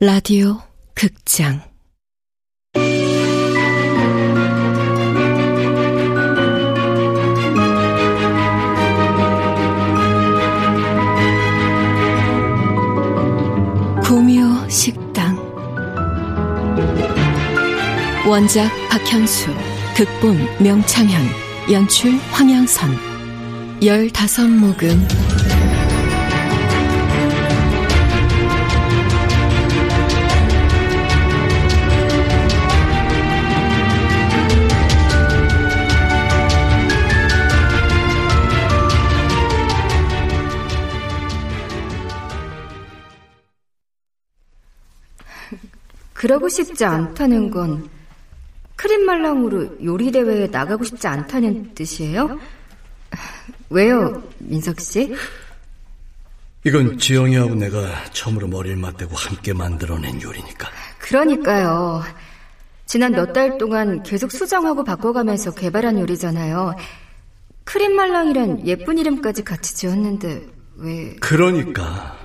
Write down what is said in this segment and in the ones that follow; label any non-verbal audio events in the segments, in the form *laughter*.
라디오 극장. 구미호 식당. 원작 박현수 극본 명창현 연출 황양선. 열다섯 모금 그러고 싶지 않다는 건 크림 말랑으로 요리 대회에 나가고 싶지 않다는 뜻이에요? 왜요, 민석 씨? 이건 지영이하고 내가 처음으로 머리를 맞대고 함께 만들어낸 요리니까. 그러니까요. 지난 몇 달 동안 계속 수정하고 바꿔가면서 개발한 요리잖아요. 크림 말랑이란 예쁜 이름까지 같이 지었는데 왜? 그러니까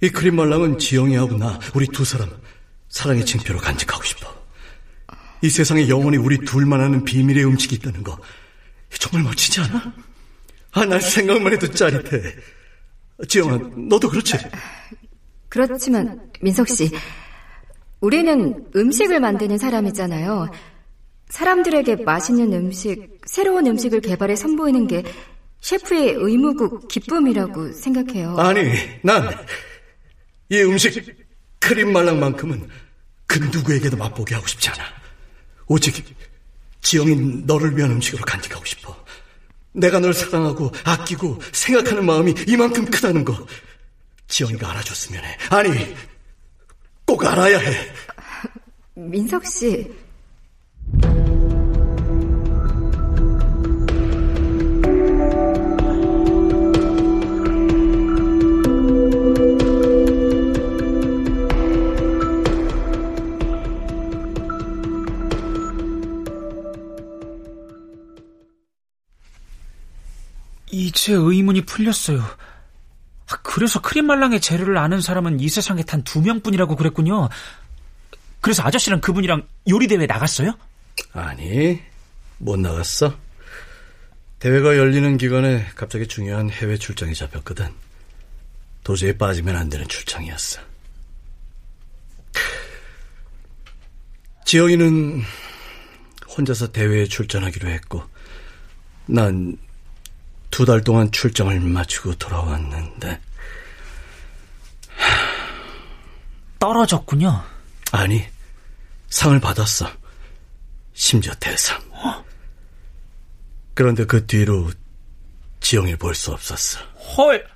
이 크림 말랑은 지영이하고 나 우리 두 사람 사랑의 징표로 간직하고 싶어. 이 세상에 영원히 우리 둘만 아는 비밀의 음식이 있다는 거 정말 멋지지 않아? 아, 난 생각만 해도 짜릿해. 지영아, 너도 그렇지? 그렇지만 민석 씨, 우리는 음식을 만드는 사람이잖아요. 사람들에게 맛있는 음식, 새로운 음식을 개발해 선보이는 게 셰프의 의무고 기쁨이라고 생각해요. 아니, 난 이 음식 크림 말랑만큼은 그 누구에게도 맛보게 하고 싶지 않아. 오직 지영이 너를 위한 음식으로 간직하고 싶어. 내가 널 사랑하고 아끼고 생각하는 마음이 이만큼 크다는 거 지영이가 알아줬으면 해. 아니, 꼭 알아야 해. 민석 씨. 이제 의문이 풀렸어요. 아, 그래서 크림말랑의 재료를 아는 사람은 이 세상에 단 두 명뿐이라고 그랬군요. 그래서 아저씨랑 그분이랑 요리대회 나갔어요? 아니, 못 나갔어. 대회가 열리는 기간에 갑자기 중요한 해외 출장이 잡혔거든. 도저히 빠지면 안 되는 출장이었어. 지영이는 혼자서 대회에 출전하기로 했고, 난 두 달 동안 출장을 마치고 돌아왔는데. 떨어졌군요. 아니, 상을 받았어. 심지어 대상. 그런데 그 뒤로 지영이를 볼수 없었어. 헐,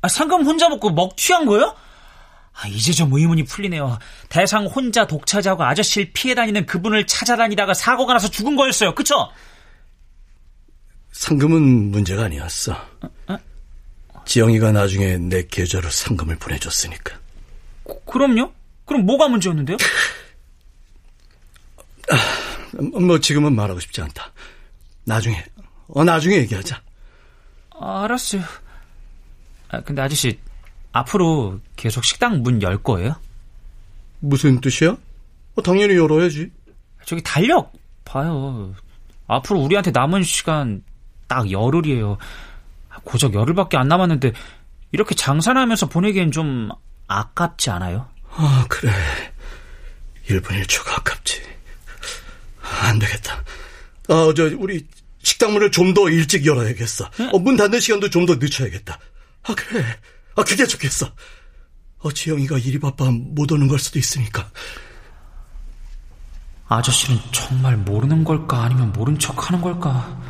아, 상금 혼자 먹고 먹 취한 거예요? 아, 이제 좀 의문이 풀리네요. 대상 혼자 독차지하고 아저씨를 피해 다니는 그분을 찾아다니다가 사고가 나서 죽은 거였어요. 그쵸? 상금은 문제가 아니었어. 지영이가 나중에 내 계좌로 상금을 보내줬으니까. 그럼요? 그럼 뭐가 문제였는데요? 뭐 지금은 말하고 싶지 않다. 나중에, 어 나중에 얘기하자. 아, 알았어요. 아, 근데 아저씨 앞으로 계속 식당 문 열 거예요? 무슨 뜻이야? 어, 당연히 열어야지. 저기 달력 봐요. 앞으로 우리한테 남은 시간 딱 열흘이에요. 고작 열흘밖에 안 남았는데 이렇게 장사나 하면서 보내기엔 좀 아깝지 않아요? 아, 그래. 1분 1초가 아깝지. 안 되겠다. 아, 저, 우리 식당 문을 좀 더 일찍 열어야겠어. 어, 문 닫는 시간도 좀 더 늦춰야겠다. 아, 그래. 아, 그게 좋겠어. 어, 지영이가 일이 바빠 못 오는 걸 수도 있으니까. 아저씨는 정말 모르는 걸까 아니면 모른 척 하는 걸까?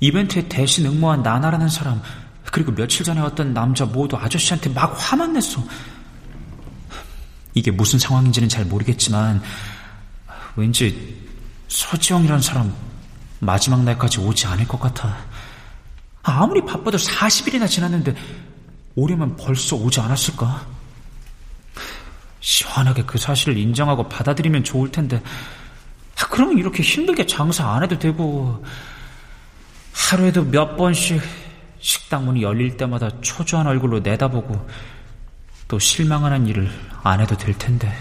이벤트에 대신 응모한 나나라는 사람 그리고 며칠 전에 왔던 남자 모두 아저씨한테 막 화만 냈어. 이게 무슨 상황인지는 잘 모르겠지만 왠지 서지영이라는 사람 마지막 날까지 오지 않을 것 같아. 아무리 바빠도 40일이나 지났는데 오려면 벌써 오지 않았을까? 시원하게 그 사실을 인정하고 받아들이면 좋을 텐데 아, 그러면 이렇게 힘들게 장사 안 해도 되고 하루에도 몇 번씩 식당 문이 열릴 때마다 초조한 얼굴로 내다보고 또 실망하는 일을 안 해도 될 텐데.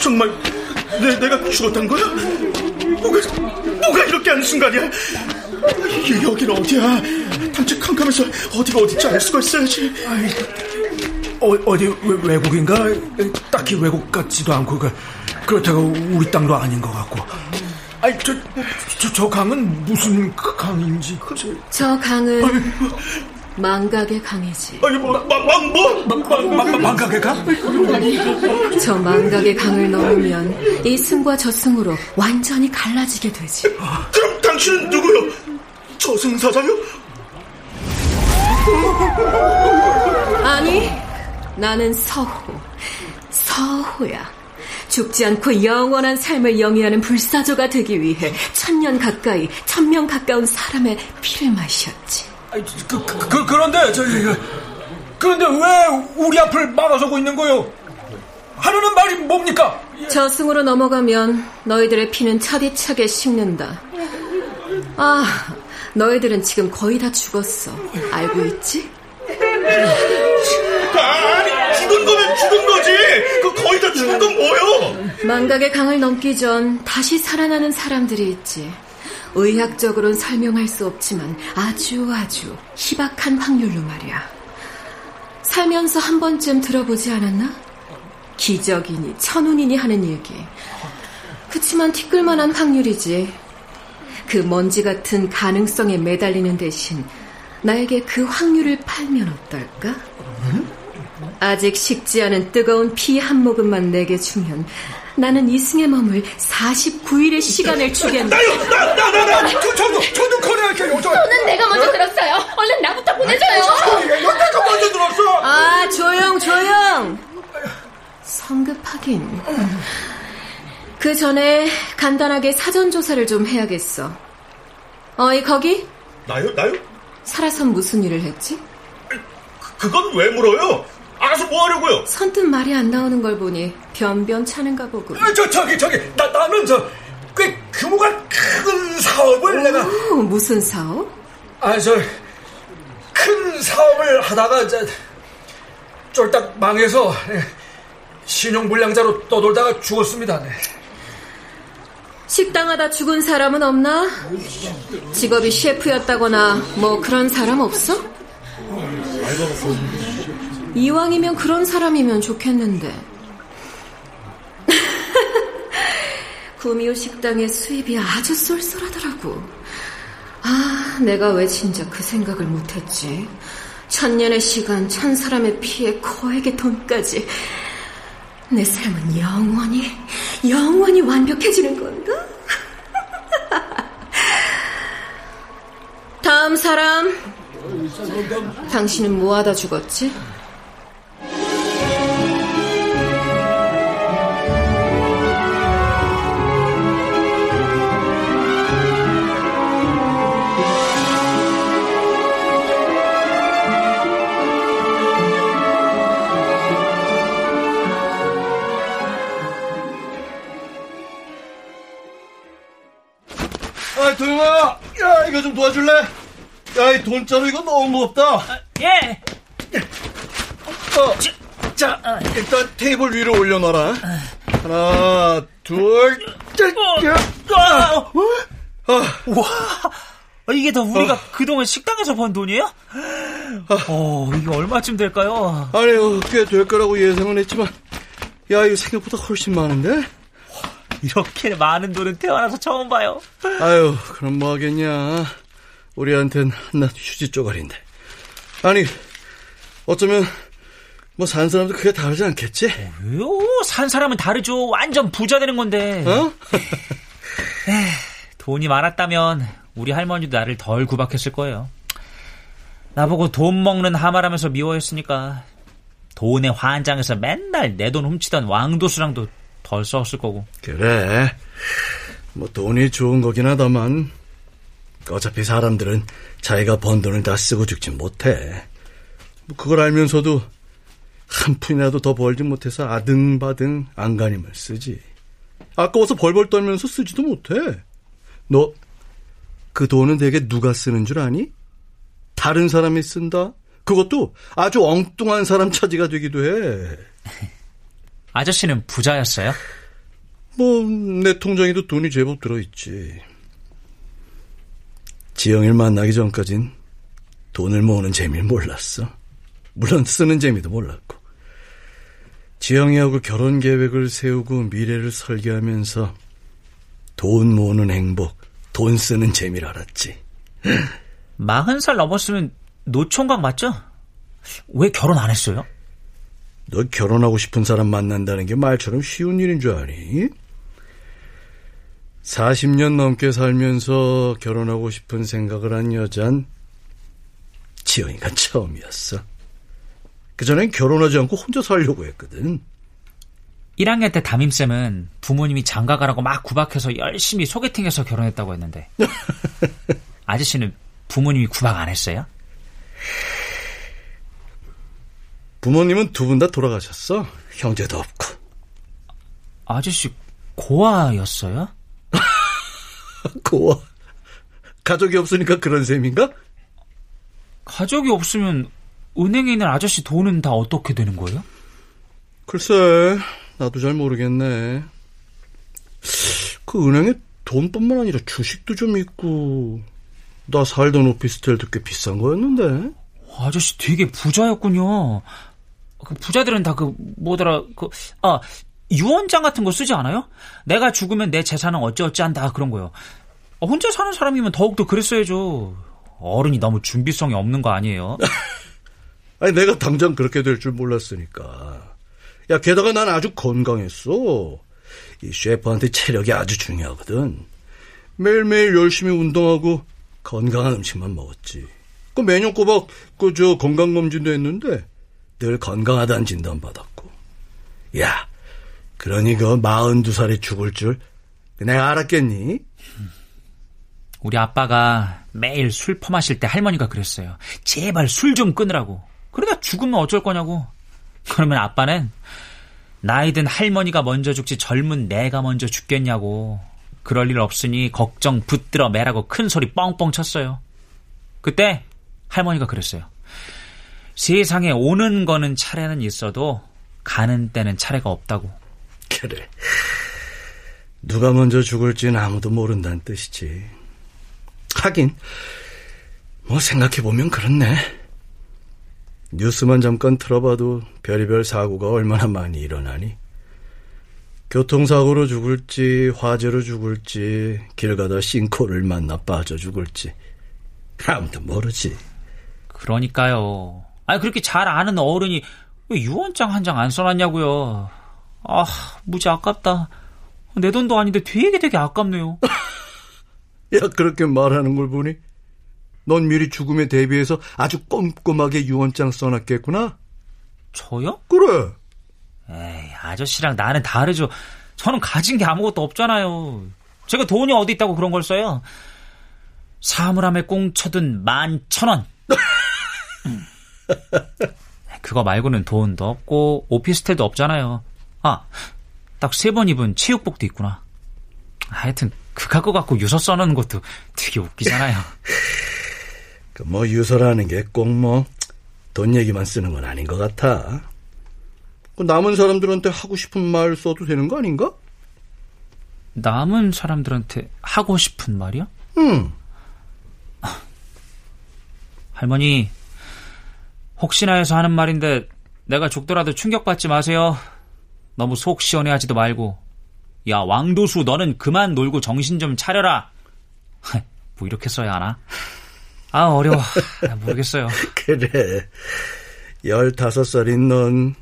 정말 내, 내가 죽었던 거야? 뭐가, 뭐가 이렇게 하는 순간이야? 이, 여긴 어디야? 단체 캄캄해서 어디가 어딘지 알 수가 있어야지. 어, 어디 외, 외국인가? 딱히 외국 같지도 않고 그, 그렇다고 우리 땅도 아닌 것 같고. 아니 저, 저, 저 강은 무슨 강인지 저 강은 망각의 강이지. 아니 뭐, 망, 망, 뭐? 망, 망, 망각의 강? 저 망각의 강을 넘으면 이 승과 저승으로 완전히 갈라지게 되지. 그럼 당신은 누구요? 저승사자요? 아니, 나는 서호. 서호야. 죽지 않고 영원한 삶을 영위하는 불사조가 되기 위해 천년 가까이, 천명 가까운 사람의 피를 마셨지. 아니, 그, 그, 그, 그런데 그, 그런데 왜 우리 앞을 막아서고 있는 거요? 하려는 말이 뭡니까? 저승으로 넘어가면 너희들의 피는 차디차게 식는다. 아, 너희들은 지금 거의 다 죽었어. 알고 있지? 아니 죽은 거면 죽은 거지. 그 거의 다 죽은 건 뭐요? 망각의 강을 넘기 전 다시 살아나는 사람들이 있지. 의학적으로는 설명할 수 없지만 아주 아주 희박한 확률로 말이야. 살면서 한 번쯤 들어보지 않았나? 기적이니 천운이니 하는 얘기. 그치만 티끌만한 확률이지. 그 먼지 같은 가능성에 매달리는 대신 나에게 그 확률을 팔면 어떨까? 아직 식지 않은 뜨거운 피 한 모금만 내게 주면 나는 이승의 몸을 49일의 시간을 주겠다. 나요, 나, 나, 나, 나. 저, 저도 저도 거래할게요. 저, 저는 내가 먼저 들었어요. 얼른 나부터 보내줘요. 내가 먼저 들었어. 아, 조용, 조용! 성급하긴. 그 전에 간단하게 사전조사를 좀 해야겠어. 어이, 거기? 나요, 나요? 살아선 무슨 일을 했지? 그건 왜 물어요? 알아서 뭐 하려고요? 선뜻 말이 안 나오는 걸 보니 변변찮은가 보군. 아, 저 저기 저기 나 나는 저 꽤 규모가 큰 사업을 내가 어, 무슨 사업? 아 저 큰 사업을 하다가 저 쫄딱 망해서 예, 신용불량자로 떠돌다가 죽었습니다. 네. 식당하다 죽은 사람은 없나? 직업이 셰프였다거나 뭐 그런 사람 없어? 이왕이면 그런 사람이면 좋겠는데. *laughs* 구미호 식당의 수입이 아주 쏠쏠하더라고. 아, 내가 왜 진짜 그 생각을 못했지? 천년의 시간, 천 사람의 피에 거액의 돈까지. 내 삶은 영원히, 영원히 완벽해지는 건가? *laughs* 다음 사람. 당신은 뭐 하다 죽었지? 야, 이거 좀 도와줄래? 야, 이 돈자루 이거 너무 무겁다. 예! 어, 자, 일단 테이블 위로 올려놔라. 하나, 둘, 셋, 아, 아, 와, 이게 다 우리가 그동안 식당에서 번 돈이에요? 어, 이게 얼마쯤 될까요? 아니요, 꽤 될 거라고 예상은 했지만, 야, 이거 생각보다 훨씬 많은데? 이렇게 많은 돈은 태어나서 처음 봐요. 아유, 그럼 뭐 하겠냐. 우리한텐 한낱 휴지 쪼가리인데. 아니, 어쩌면, 뭐 산 사람도 크게 다르지 않겠지? 왜요? 산 사람은 다르죠. 완전 부자 되는 건데. 어? *laughs* 돈이 많았다면 우리 할머니도 나를 덜 구박했을 거예요. 나보고 돈 먹는 하마라면서 미워했으니까 돈에 환장해서 맨날 내 돈 훔치던 왕도수랑도 덜 썼을 거고. 그래. 뭐 돈이 좋은 거긴 하다만 어차피 사람들은 자기가 번 돈을 다 쓰고 죽진 못해. 뭐 그걸 알면서도 한 푼이라도 더 벌지 못해서 아등바등 안간힘을 쓰지. 아까워서 벌벌 떨면서 쓰지도 못해. 너 그 돈은 대개 누가 쓰는 줄 아니? 다른 사람이 쓴다? 그것도 아주 엉뚱한 사람 차지가 되기도 해. *laughs* 아저씨는 부자였어요? 뭐, 내 통장에도 돈이 제법 들어있지. 지영이를 만나기 전까진 돈을 모으는 재미를 몰랐어. 물론 쓰는 재미도 몰랐고. 지영이하고 결혼 계획을 세우고 미래를 설계하면서 돈 모으는 행복, 돈 쓰는 재미를 알았지. 마흔 살 넘었으면 노총각 맞죠? 왜 결혼 안 했어요? 너 결혼하고 싶은 사람 만난다는 게 말처럼 쉬운 일인 줄 아니? 40년 넘게 살면서 결혼하고 싶은 생각을 한 여잔 지영이가 처음이었어. 그전엔 결혼하지 않고 혼자 살려고 했거든. 1학년 때 담임쌤은 부모님이 장가가라고 막 구박해서 열심히 소개팅해서 결혼했다고 했는데 *laughs* 아저씨는 부모님이 구박 안 했어요? 부모님은 두 분 다 돌아가셨어. 형제도 없고. 아저씨 고아였어요? *laughs* 고아. 가족이 없으니까 그런 셈인가? 가족이 없으면 은행에 있는 아저씨 돈은 다 어떻게 되는 거예요? 글쎄, 나도 잘 모르겠네. 그 은행에 돈뿐만 아니라 주식도 좀 있고, 나 살던 오피스텔도 꽤 비싼 거였는데. 아저씨 되게 부자였군요. 그 부자들은 다 그 뭐더라 그아 유언장 같은 거 쓰지 않아요? 내가 죽으면 내 재산은 어찌어찌 한다 그런 거요. 혼자 사는 사람이면 더욱더 그랬어야죠. 어른이 너무 준비성이 없는 거 아니에요? *laughs* 아니 내가 당장 그렇게 될 줄 몰랐으니까. 야 게다가 난 아주 건강했어. 이 셰프한테 체력이 아주 중요하거든. 매일매일 열심히 운동하고 건강한 음식만 먹었지. 그 매년 꼬박 그 저 건강 검진도 했는데 늘 건강하다는 진단 받았고. 야, 그러니 그 42살에 죽을 줄 내가 알았겠니? 우리 아빠가 매일 술 퍼마실 때 할머니가 그랬어요. 제발 술 좀 끊으라고. 그러다 죽으면 어쩔 거냐고. 그러면 아빠는 나이든 할머니가 먼저 죽지 젊은 내가 먼저 죽겠냐고. 그럴 일 없으니 걱정 붙들어 매라고 큰 소리 뻥뻥 쳤어요. 그때 할머니가 그랬어요. 세상에 오는 거는 차례는 있어도 가는 때는 차례가 없다고. 그래. 누가 먼저 죽을지는 아무도 모른다는 뜻이지. 하긴, 뭐 생각해보면 그렇네. 뉴스만 잠깐 틀어봐도 별의별 사고가 얼마나 많이 일어나니. 교통사고로 죽을지, 화재로 죽을지, 길 가다 싱크홀을 만나 빠져 죽을지. 아무도 모르지. 그러니까요. 아니, 그렇게 잘 아는 어른이 왜 유언장 한 장 안 써놨냐고요. 아, 무지 아깝다. 내 돈도 아닌데 되게 되게 아깝네요. *laughs* 야, 그렇게 말하는 걸 보니 넌 미리 죽음에 대비해서 아주 꼼꼼하게 유언장 써놨겠구나? 저요? 그래. 에이, 아저씨랑 나는 다르죠. 저는 가진 게 아무것도 없잖아요. 제가 돈이 어디 있다고 그런 걸 써요. 사물함에 꽁 쳐둔 만천 원. *laughs* 음. *laughs* 그거 말고는 돈도 없고 오피스텔도 없잖아요. 아, 딱 세 번 입은 체육복도 있구나. 하여튼 그 갖고 갖고 유서 써놓는 것도 되게 웃기잖아요. *laughs* 그 뭐 유서라는 게 꼭 뭐 돈 얘기만 쓰는 건 아닌 것 같아. 그 남은 사람들한테 하고 싶은 말 써도 되는 거 아닌가? 남은 사람들한테 하고 싶은 말이요? 응. 할머니, 혹시나 해서 하는 말인데 내가 죽더라도 충격받지 마세요. 너무 속 시원해 하지도 말고. 야, 왕도수 너는 그만 놀고 정신 좀 차려라. 뭐 이렇게 써야 하나? 아, 어려워. 모르겠어요. *laughs* 그래. 열다섯 살인 넌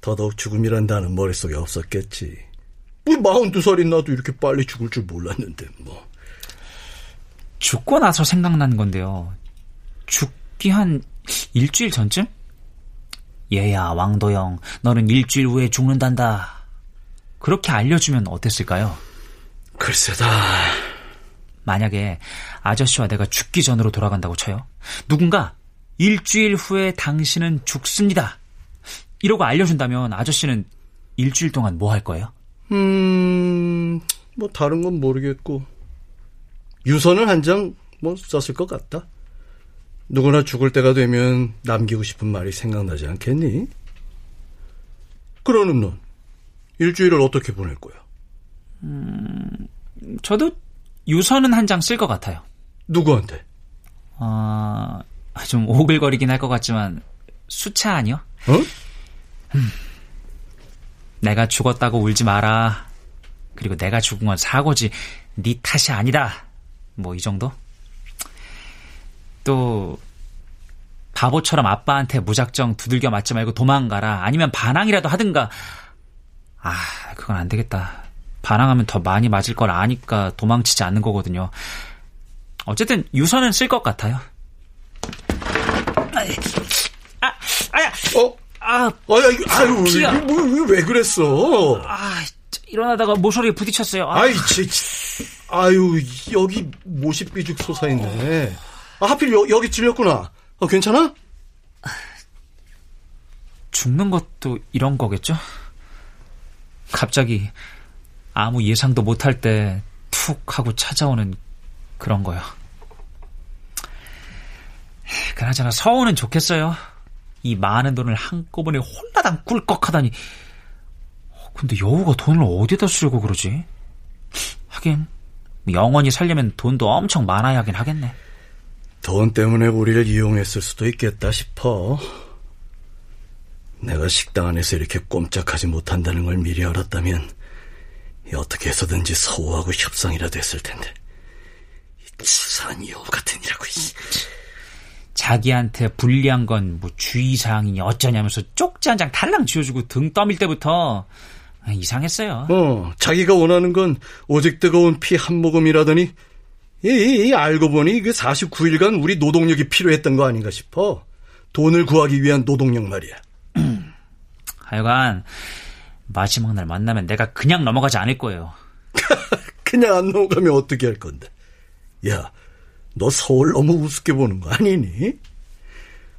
더더욱 죽음이란다는 머릿속에 없었겠지. 뭐 마흔두 살인 나도 이렇게 빨리 죽을 줄 몰랐는데 뭐. 죽고 나서 생각난 건데요. 죽기 한 일주일 전쯤? 얘야, 왕도영, 너는 일주일 후에 죽는단다. 그렇게 알려주면 어땠을까요? 글쎄다. 만약에 아저씨와 내가 죽기 전으로 돌아간다고 쳐요. 누군가 일주일 후에 당신은 죽습니다. 이러고 알려준다면 아저씨는 일주일 동안 뭐 할 거예요? 음, 뭐 다른 건 모르겠고 유서는 한 장 뭐 썼을 것 같다. 누구나 죽을 때가 되면 남기고 싶은 말이 생각나지 않겠니? 그러는 넌 일주일을 어떻게 보낼 거야? 음, 저도 유서는 한 장 쓸 것 같아요. 누구한테? 아, 좀 오글거리긴 할 것 같지만 수차 아니요? 어? 음, 내가 죽었다고 울지 마라. 그리고 내가 죽은 건 사고지 네 탓이 아니다. 뭐 이 정도? 또 바보처럼 아빠한테 무작정 두들겨 맞지 말고 도망가라. 아니면 반항이라도 하든가. 아, 그건 안 되겠다. 반항하면 더 많이 맞을 걸 아니까 도망치지 않는 거거든요. 어쨌든 유서는 쓸 것 같아요. 아, 아야. 어? 아, 아야, 아유, 피야. 뭐, 왜, 왜 그랬어? 아, 일어나다가 모서리에 부딪혔어요. 아. 아이. 아유, 여기 삐죽 솟아있네. 아, 하필 여, 여기 찔렸구나. 어, 괜찮아? 죽는 것도 이런 거겠죠? 갑자기 아무 예상도 못할 때 툭 하고 찾아오는 그런 거요. 그나저나 서우는 좋겠어요. 이 많은 돈을 한꺼번에 홀라당 꿀꺽하다니. 근데 여우가 돈을 어디다 쓰려고 그러지? 하긴 영원히 살려면 돈도 엄청 많아야 하긴 하겠네. 돈 때문에 우리를 이용했을 수도 있겠다 싶어. 내가 식당 안에서 이렇게 꼼짝하지 못한다는 걸 미리 알았다면 어떻게 해서든지 서우하고 협상이라도 했을 텐데. 치사한 여우 같은 이라고. 자기한테 불리한 건 뭐 주의사항이니 어쩌냐면서 쪽지 한 장 달랑 지어주고 등 떠밀 때부터 이상했어요. 어, 자기가 원하는 건 오직 뜨거운 피 한 모금이라더니 이, 이, 알고 보니 그 49일간 우리 노동력이 필요했던 거 아닌가 싶어. 돈을 구하기 위한 노동력 말이야. *clears throat* 하여간 마지막 날 만나면 내가 그냥 넘어가지 않을 거예요. *laughs* 그냥 안 넘어가면 어떻게 할 건데? 야, 너 서울 너무 우습게 보는 거 아니니?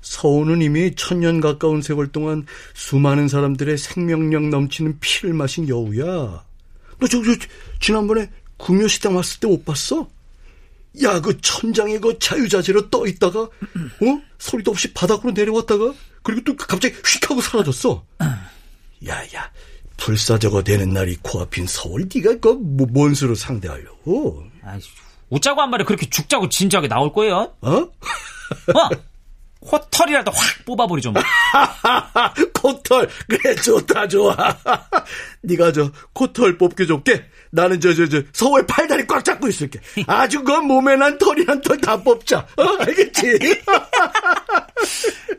서울은 이미 천년 가까운 세월 동안 수많은 사람들의 생명력 넘치는 피를 마신 여우야. 너 저, 저, 지난번에 구묘식당 왔을 때 못 봤어? 야, 그 천장에 그 자유자재로 떠 있다가, 어? 소리도 없이 바닥으로 내려왔다가, 그리고 또 갑자기 휙 하고 사라졌어. 야, 야, 불사조가 되는 날이 코앞인 서울, 네가 그 뭔 수로 상대하려고? 아이, 웃자고 한 말에 그렇게 죽자고 진지하게 나올 거예요? 어? 어? *laughs* 코털이라도 확 뽑아버리죠. 뭐. *laughs* 코털 그래 좋다 좋아. *laughs* 네가 저 코털 뽑기 좋게 나는 저 저 저 서울 팔다리 꽉 잡고 있을게. 아주 그 몸에 난 털이란 털다 뽑자. 어, 알겠지? *laughs*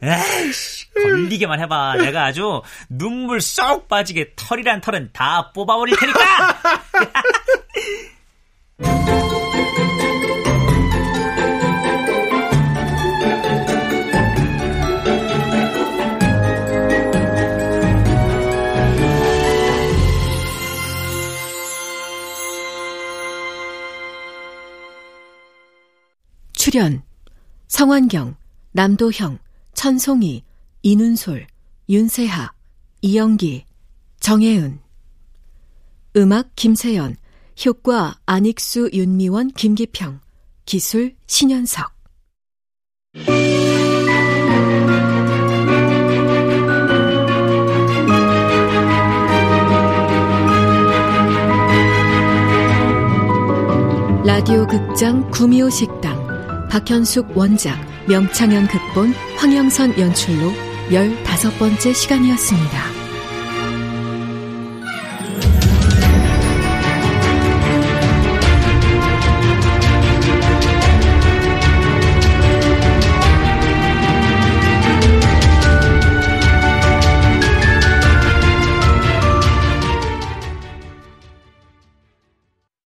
에이씨 걸리게만 해봐. 내가 아주 눈물 쏙 빠지게 털이란 털은 다 뽑아버릴 테니까. 성환경, 남도형, 천송이, 이눈솔, 윤세하, 이영기, 정혜은. 음악 김세연, 효과 안익수, 윤미원, 김기평, 기술 신현석. 라디오 극장 구미호 식당 박현숙 원작 명창현 극본 황영선 연출로 열다섯 번째 시간이었습니다.